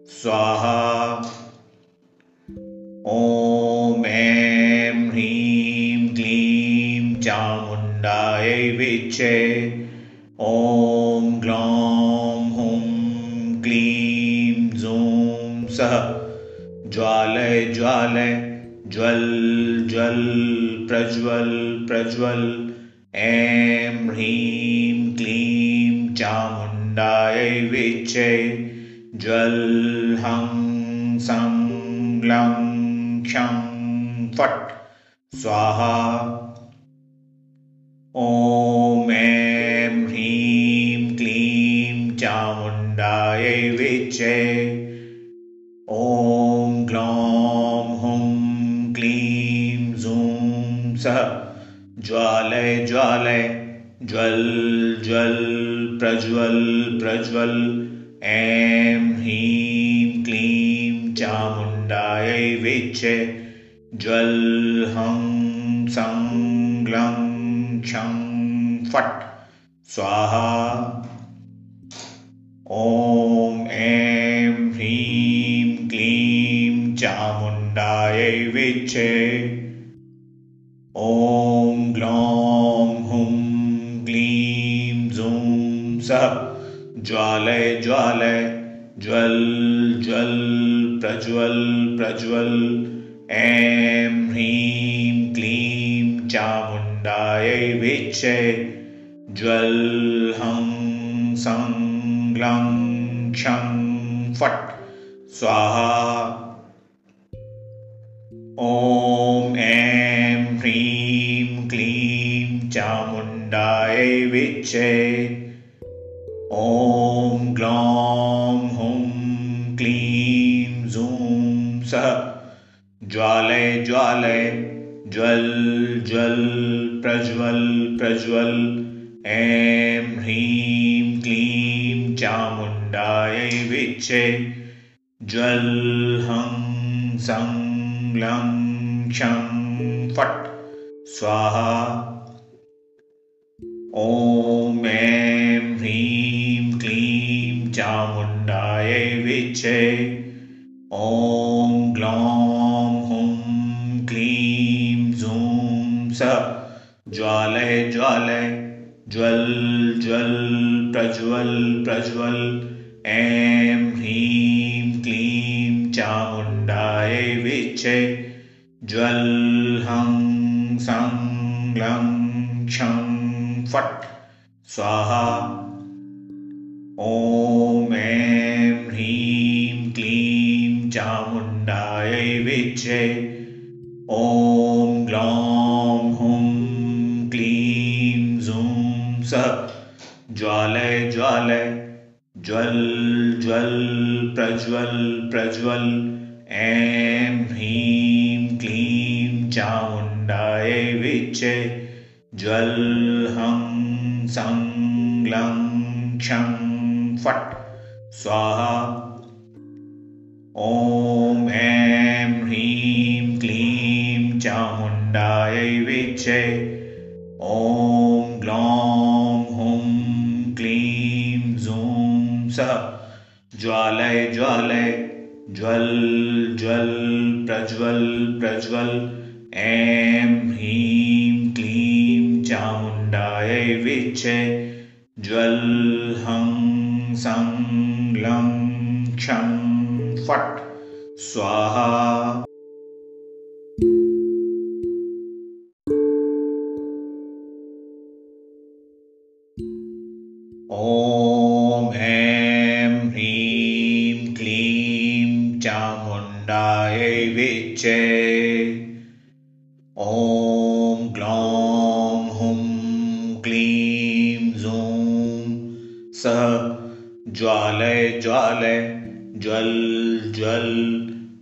स्वाहा। ॐ ऐं ह्रीं क्लीं चामुण्डायै विच्छे ॐ ज्वालय ज्वल ज्वल, प्रज्वल प्रज्वल। ऐं ह्रीं, क्लीं, चामुण्डायै विच्छे ज्वल, हं, सं, लं क्षं फट्। स्वाहा। ॐ ऐं ह्रीं, क्लीं, चामुण्डायै विच्छे ज्वालय ज्वालय, ज्वल ज्वल, प्रज्वल प्रज्वल, ऐं ह्रीं क्लीं चामुण्डायै विचे ज्वल, हं, सं, ग्लं क्षं फट्। स्वाहा। ॐ ऐं ह्रीं क्लीं चामुण्डायै विचे ॐ हुं क्लीं जूं सः ज्वालय ज्वालय ज्वल ज्वल प्रज्वल प्रज्वल। ऐं ह्रीं क्लीं चामुण्डायै विचे ज्वल हं सं ग्लं क्षं फट्। स्वाहा। ॐ ऐं चामुण्डायै विचे ॐ ग्लौं हुं क्लीं जूं सः ज्वालय ज्वालय ज्वल ज्वल प्रज्वल प्रज्वल। ऐं ह्रीं क्लीं चामुण्डायै विचे ज्वल हं सं ग्लं क्षं फट्। स्वाहा ॐ ऐं ह्रीं क्लीं चामुण्डायै विचे। ॐ ग्लौं हुं क्लीं जूं सः। ज्वालय ज्वालय ज्वल ज्वल प्रज्वल प्रज्वल। ऐं ह्रीं क्लीं चामुण्डायै विचे। ज्वल हं सं ग्लं क्षं फट्। स्वाहा। ॐ ऐं ह्रीं क्लीं चामुण्डायै विचे ॐ ग्लौं हुं क्लीं जूं सः। ज्वालय ज्वालय ज्वल ज्वल, प्रज्वल प्रज्वल। ऐं ह्रीं क्लीं चामुण्डायै विचे ज्वल हं सं ग्लं क्षं फट् स्वाहा ॐ ऐं ह्रीं क्लीं चामुण्डायै विचे ॐ ग्लौं हुं क्लीं जूं सः ज्वालय ज्वालय ज्वल ज्वल प्रज्वल प्रज्वल ऐं ह्रीं क्लीं चामुण्डायै विचे ज्वल हं सं ग्लं क्षं फट्। स्वाहा। ॐ ऐं ह्रीं क्लीं चामुण्डायै विचे ज्वालय ज्वल ज्वल,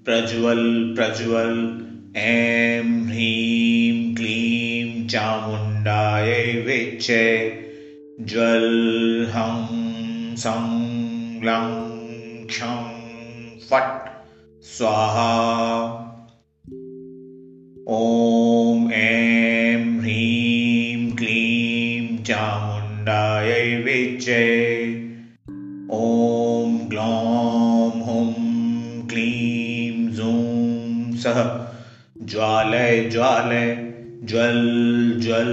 प्रज्वल प्रज्वल। ऐं, ह्रीं, क्लीं, चामुण्डायै विचे ज्वल, हं, सं ग्लं क्षं, फट्। स्वाहा। ॐ, ऐं, ह्रीं, क्लीं, चामुण्डायै विचे ज्वालय ज्वालय, ज्वल ज्वल,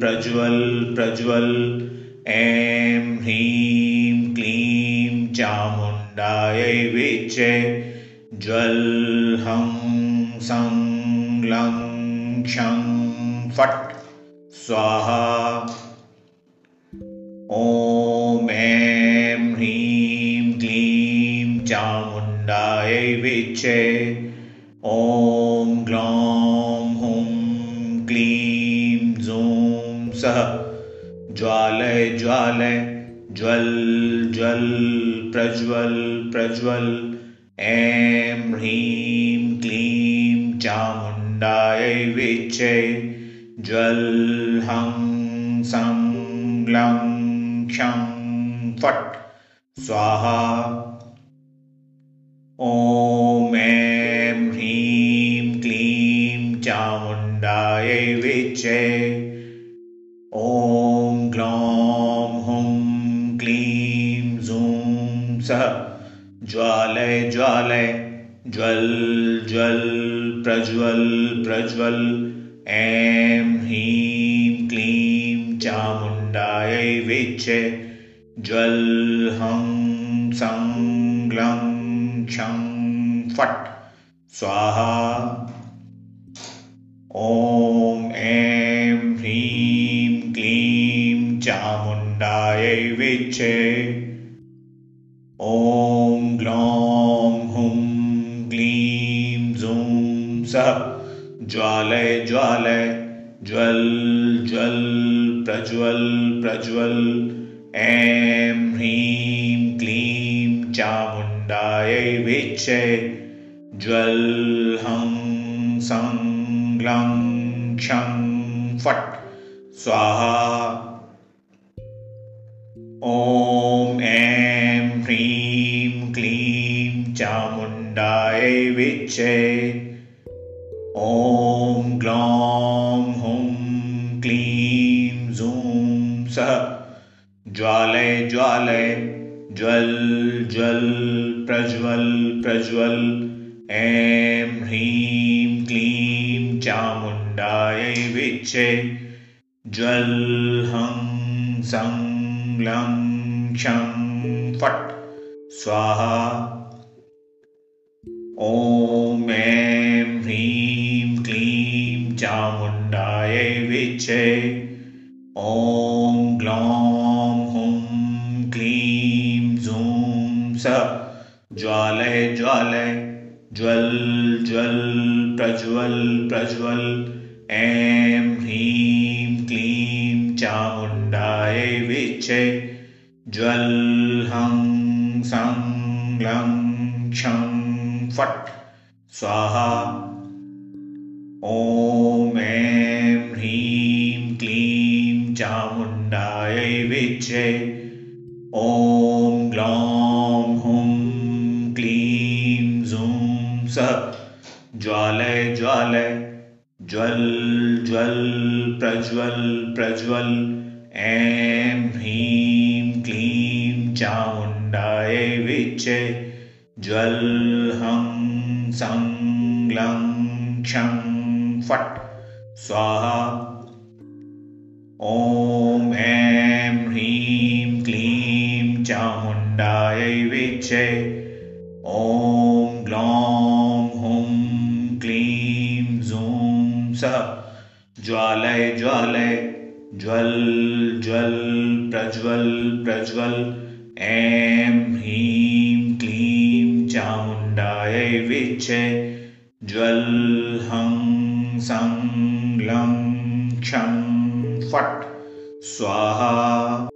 प्रज्वल प्रज्वल, ऐं ह्रीं क्लीं चामुण्डायै विचे ज्वल, हं, सं ग्लं क्षं फट्। स्वाहा। ॐ ऐं ह्रीं क्लीं चामुण्डायै विचे ज्वालय ज्वालय, ज्वल ज्वल, प्रज्वल प्रज्वल। ऐं ह्रीं क्लीं चामुण्डायै विचे ज्वल्, हं, सं लं क्षं फट्। स्वाहा। ॐ ऐं ह्रीं क्लीं चामुण्डायै विचे ॐ सः ज्वालय ज्वालय, ज्वल ज्वल, प्रज्वल प्रज्वल, ऐं ह्रीं क्लीं चामुण्डायै विचे ज्वल्, हं, सं, ग्लं, क्षं, फट्। स्वाहा। ॐ ऐं ह्रीं क्लीं चामुण्डायै विचे ज्वालय ज्वालय, ज्वल ज्वल, प्रज्वल प्रज्वल। ऐं ह्रीं क्लीं चामुण्डायै विचे ज्वल्, हं, सं, ग्लं, क्षं, फट्। स्वाहा। ॐ ऐं ह्रीं क्लीं चामुण्डायै विचे ॐ ग्लौं हुं क्लीं जूं सः ज्वालय ज्वालय ज्वल् ज्वल् प्रज्वल् प्रज्वल्। ऐं ह्रीं क्लीं चामुण्डायै विचे ज्वल् हं सं लं क्षं फट्। स्वाहा। ॐ ऐं चामुण्डायै विचे। ॐ ग्लौं हुं क्लीं जूं सः। ज्वालय ज्वालय ज्वल् ज्वल् प्रज्वल् प्रज्वल्। ऐं ह्रीं क्लीं चामुण्डायै विचे। ज्वल् हं सं क्षं फट्। स्वाहा। ॐ ऐं ह्रीं क्लीं चामुण्डायै विचे ॐ ग्लौं हुं क्लीं जूं सः। ज्वालय ज्वालय ज्वल् ज्वल् प्रज्वल् प्रज्वल्। ऐं ह्रीं क्लीं चामुण्डायै विचे ज्वल् हं सं लं क्षं फट् स्वाहा। ॐ ऐं ह्रीं क्लीं चामुण्डायै विचे ॐ ग्लौं हुं क्लीं जूं सः ज्वालय ज्वालय, ज्वल, ज्वल्, प्रज्वल, प्रज्वल्। ऐं ह्रीं क्लीं चामुण्डायै विचे ज्वल्, हं, सं लं क्षं फट् स्वाहा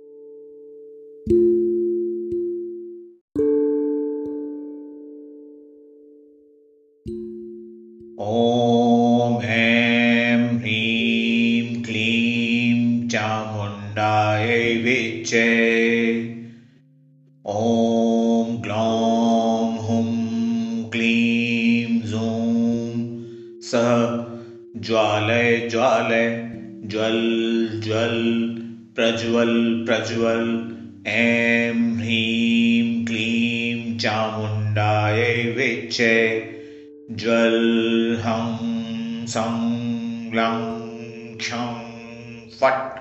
ज्वालय ज्वालय ज्वल् ज्वल्, प्रज्वल् प्रज्वल्, ऐं ह्रीं क्लीं चामुण्डायै विचे ज्वल्, हं, सं, लं, क्षं, फट्,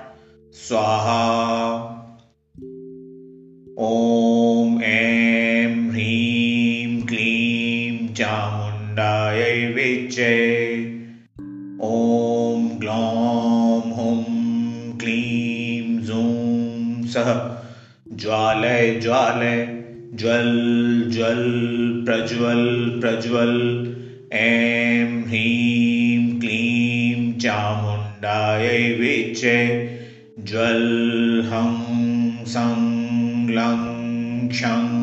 स्वाहा। ॐ ऐं ह्रीं क्लीं चामुण्डायै विचे ज्वालय ज्वालय, ज्वल ज्वल, प्रज्वल प्रज्वल, ऐं ह्रीं क्लीं चामुण्डायै विचे ज्वल्, हं, सं, लं क्षं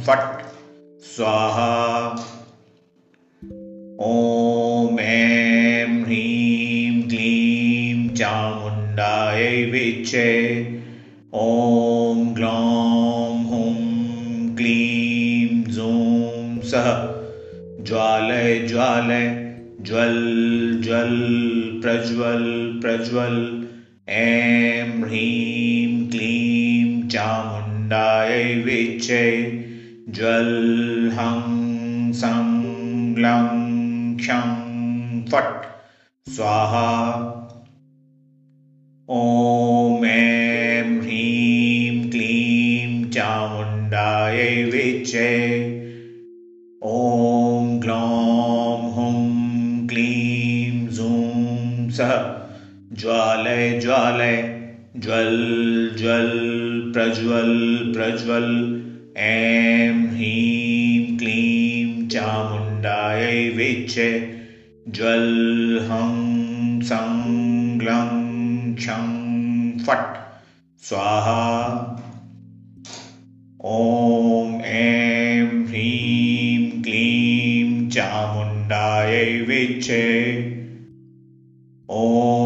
फट्। स्वाहा। ॐ ऐं ह्रीं क्लीं चामुण्डायै विचे ज्वालय ज्वालय, ज्वल ज्वल, प्रज्वल प्रज्वल। ऐं ह्रीं क्लीं चामुण्डायै विचे ज्वल, हं, सं, ग्लं क्षं फट्। स्वाहा। ॐ ऐं ह्रीं क्लीं चामुण्डायै विचे ज्वालय ज्वालय। ज्वल ज्वल, प्रज्वल प्रज्वल। ऐं ह्रीं, क्लीं चामुण्डायै विचे ज्वल, हं, सं, ग्लं, क्षं, फट्। स्वाहा। ॐ, ऐं ह्रीं, क्लीं चामुण्डायै विचे ॐ।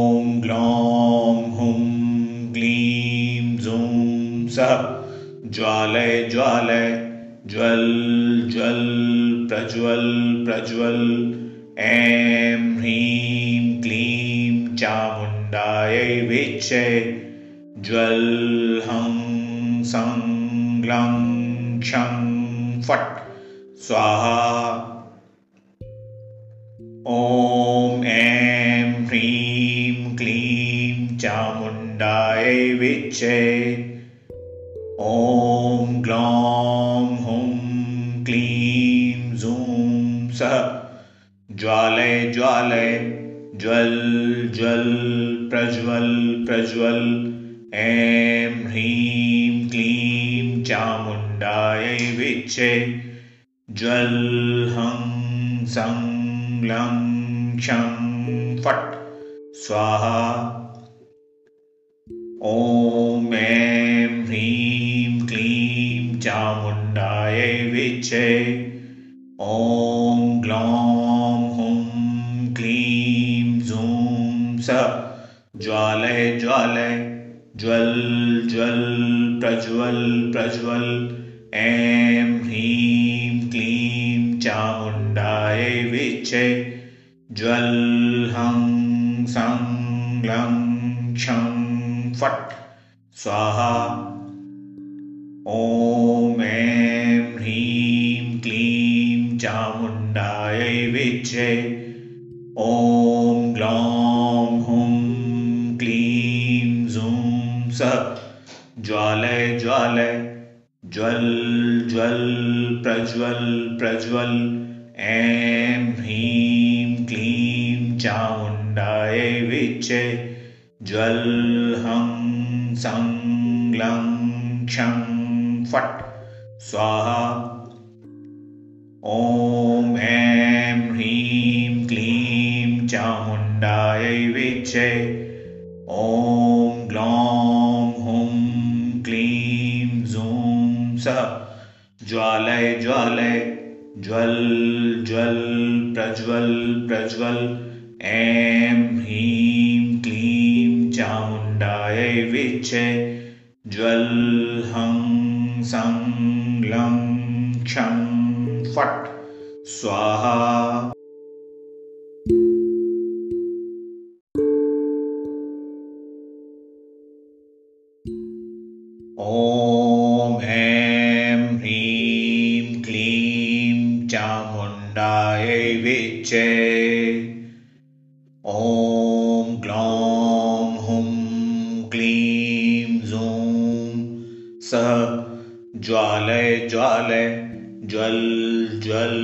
हुं क्लीं जूं सः ज्वालय ज्वालय ज्वल ज्वल प्रज्वल प्रज्वल। ऐं ह्रीं क्लीं चामुण्डायै विचे ज्वल हं सं ग्लं क्षं फट्। स्वाहा। ॐ ऐं चामुण्डायै विचे ॐ ग्लौं हुं क्लीं जूं सः ज्वालय ज्वालय ज्वल ज्वल प्रज्वल प्रज्वल। ऐं ह्रीं क्लीं चामुण्डायै विचे ज्वल हं सं ग्लं क्षं फट्। स्वाहा ॐ ऐं ह्रीं क्लीं चामुण्डायै विचे ॐ ग्लौं हुं क्लीं जूं सः ज्वालय ज्वालय ज्वल ज्वल प्रज्वल प्रज्वल। ऐं ह्रीं क्लीं चामुण्डायै विचे ज्वल हं सं ग्लं क्षं फट्। स्वाहा। ॐ ऐं ह्रीं क्लीं चामुण्डायै विचे ॐ ग्लौं हुं क्लीं जूं स। ज्वालय ज्वालय ज्वल ज्वल, प्रज्वल प्रज्वल। ऐं ह्रीं क्लीं चामुण्डायै विचे ज्वल हं सं ग्लं क्षं फट् स्वाहा ॐ ऐं ह्रीं क्लीं चामुण्डायै विचे ॐ ग्लौं हुं क्लीं जूं सः ज्वालय ज्वालय ज्वल ज्वल प्रज्वल प्रज्वल ऐं ह्रीं क्लीं चामुण्डायै विचे ज्वल हं सं ग्लं क्षं फट्। स्वाहा ज्वालय ज्वालय ज्वल ज्वल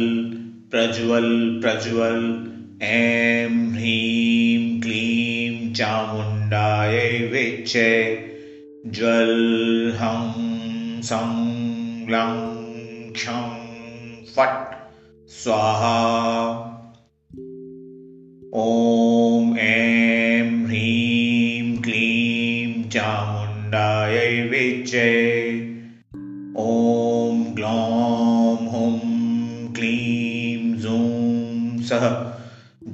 प्रज्वल प्रज्वल ऐं ह्रीं क्लीं चामुण्डायै विचे ज्वल हं सं ग्लं क्षं फट् स्वाहा। ॐ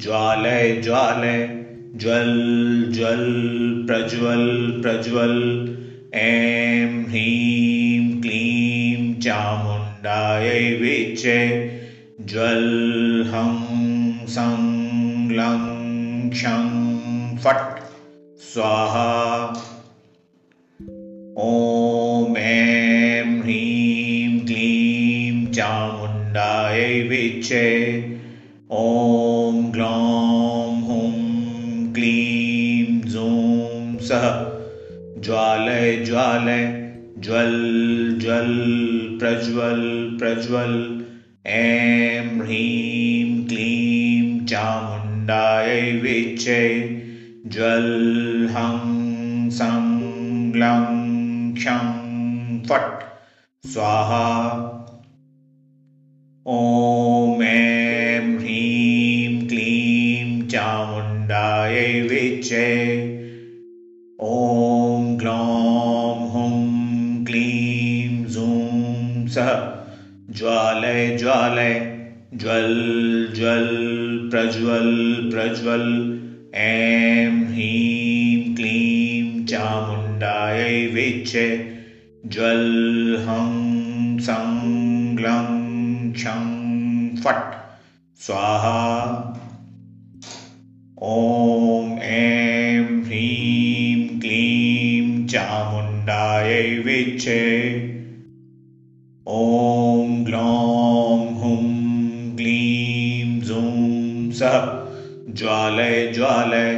ज्वालय ज्वालय, ज्वल ज्वल, प्रज्वल प्रज्वल, ऐं ह्रीं क्लीं चामुण्डायै विचे ज्वल, हं, सं, लं क्षं फट्। स्वाहा। ॐ ऐं ह्रीं क्लीं चामुण्डायै विचे ॐ ज्वालय ज्वल ज्वल प्रज्वल प्रज्वल। ऐं ह्रीं क्लीं चामुण्डायै विचे ज्वल हं सं लं क्षं फट्। स्वाहा। ॐ ऐं ज्वालय ज्वालय, ज्वल ज्वल, प्रज्वल प्रज्वल, ऐं ह्रीं क्लीं चामुण्डायै विचे ज्वल, हं, सं लं क्षं फट्। स्वाहा। ॐ ऐं ह्रीं क्लीं चामुण्डायै विचे ॐ ग्लौं ज्वालय ज्वालय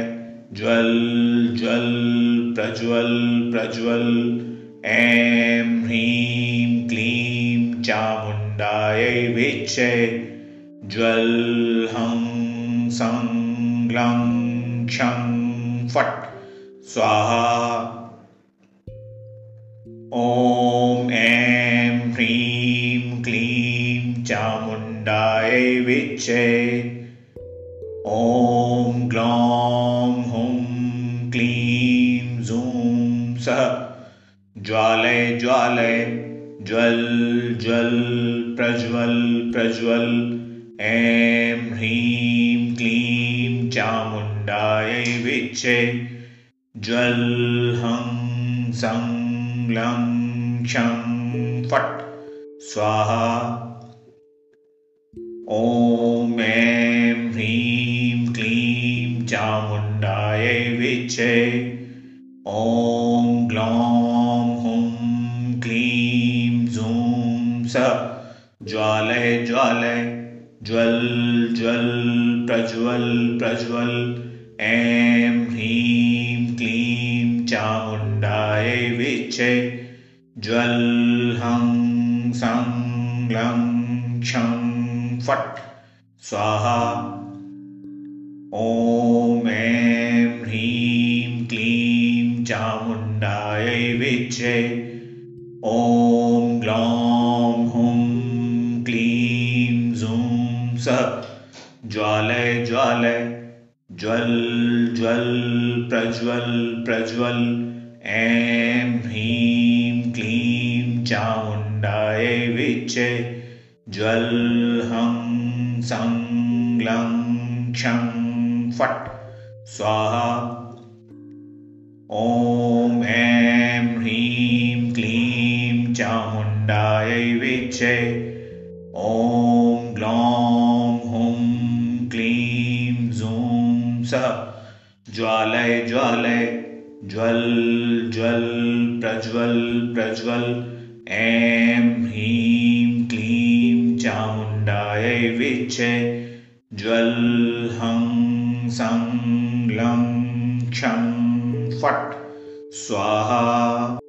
ज्वल ज्वल प्रज्वल प्रज्वल ऐं ह्रीं क्लीं चामुण्डायै विचे ज्वल हं सं लं क्षं फट् स्वाहा। ॐ ऐं ह्रीं क्लीं चामुण्डायै विचे ॐ ग्लौं हुं क्लीं जूं सः ज्वालय ज्वालय ज्वल ज्वल प्रज्वल प्रज्वल ऐं ह्रीं क्लीं चामुण्डायै विचे ज्वल हं सं लं क्षं फट्। स्वाहा। ॐ ऐं चामुण्डायै विचे। ॐ ग्लौं हुं क्लीं जूं सः। ज्वालय ज्वालय ज्वल ज्वल प्रज्वल प्रज्वल। ऐं ह्रीं क्लीं चामुण्डायै विचे। ज्वल हं सं लं क्षं फट्। स्वाहा ॐ ऐं ह्रीं क्लीं चामुण्डायै विचे ॐ ग्लौं हुं क्लीं जूं सः। ज्वालय ज्वालय ज्वल ज्वल प्रज्वल प्रज्वल। ऐं ह्रीं क्लीं चामुण्डायै विचे ज्वल हं सं लं क्षं फट्। स्वाहा। ॐ ऐं ह्रीं क्लीं चामुण्डायै विचे ॐ ग्लौं हुं क्लीं जूं सः ज्वालय ज्वालय ज्वल ज्वल, प्रज्वल प्रज्वल। ऐं ह्रीं क्लीं चामुण्डायै विचे ज्वल हं सं लं क्षं फट्। स्वाहा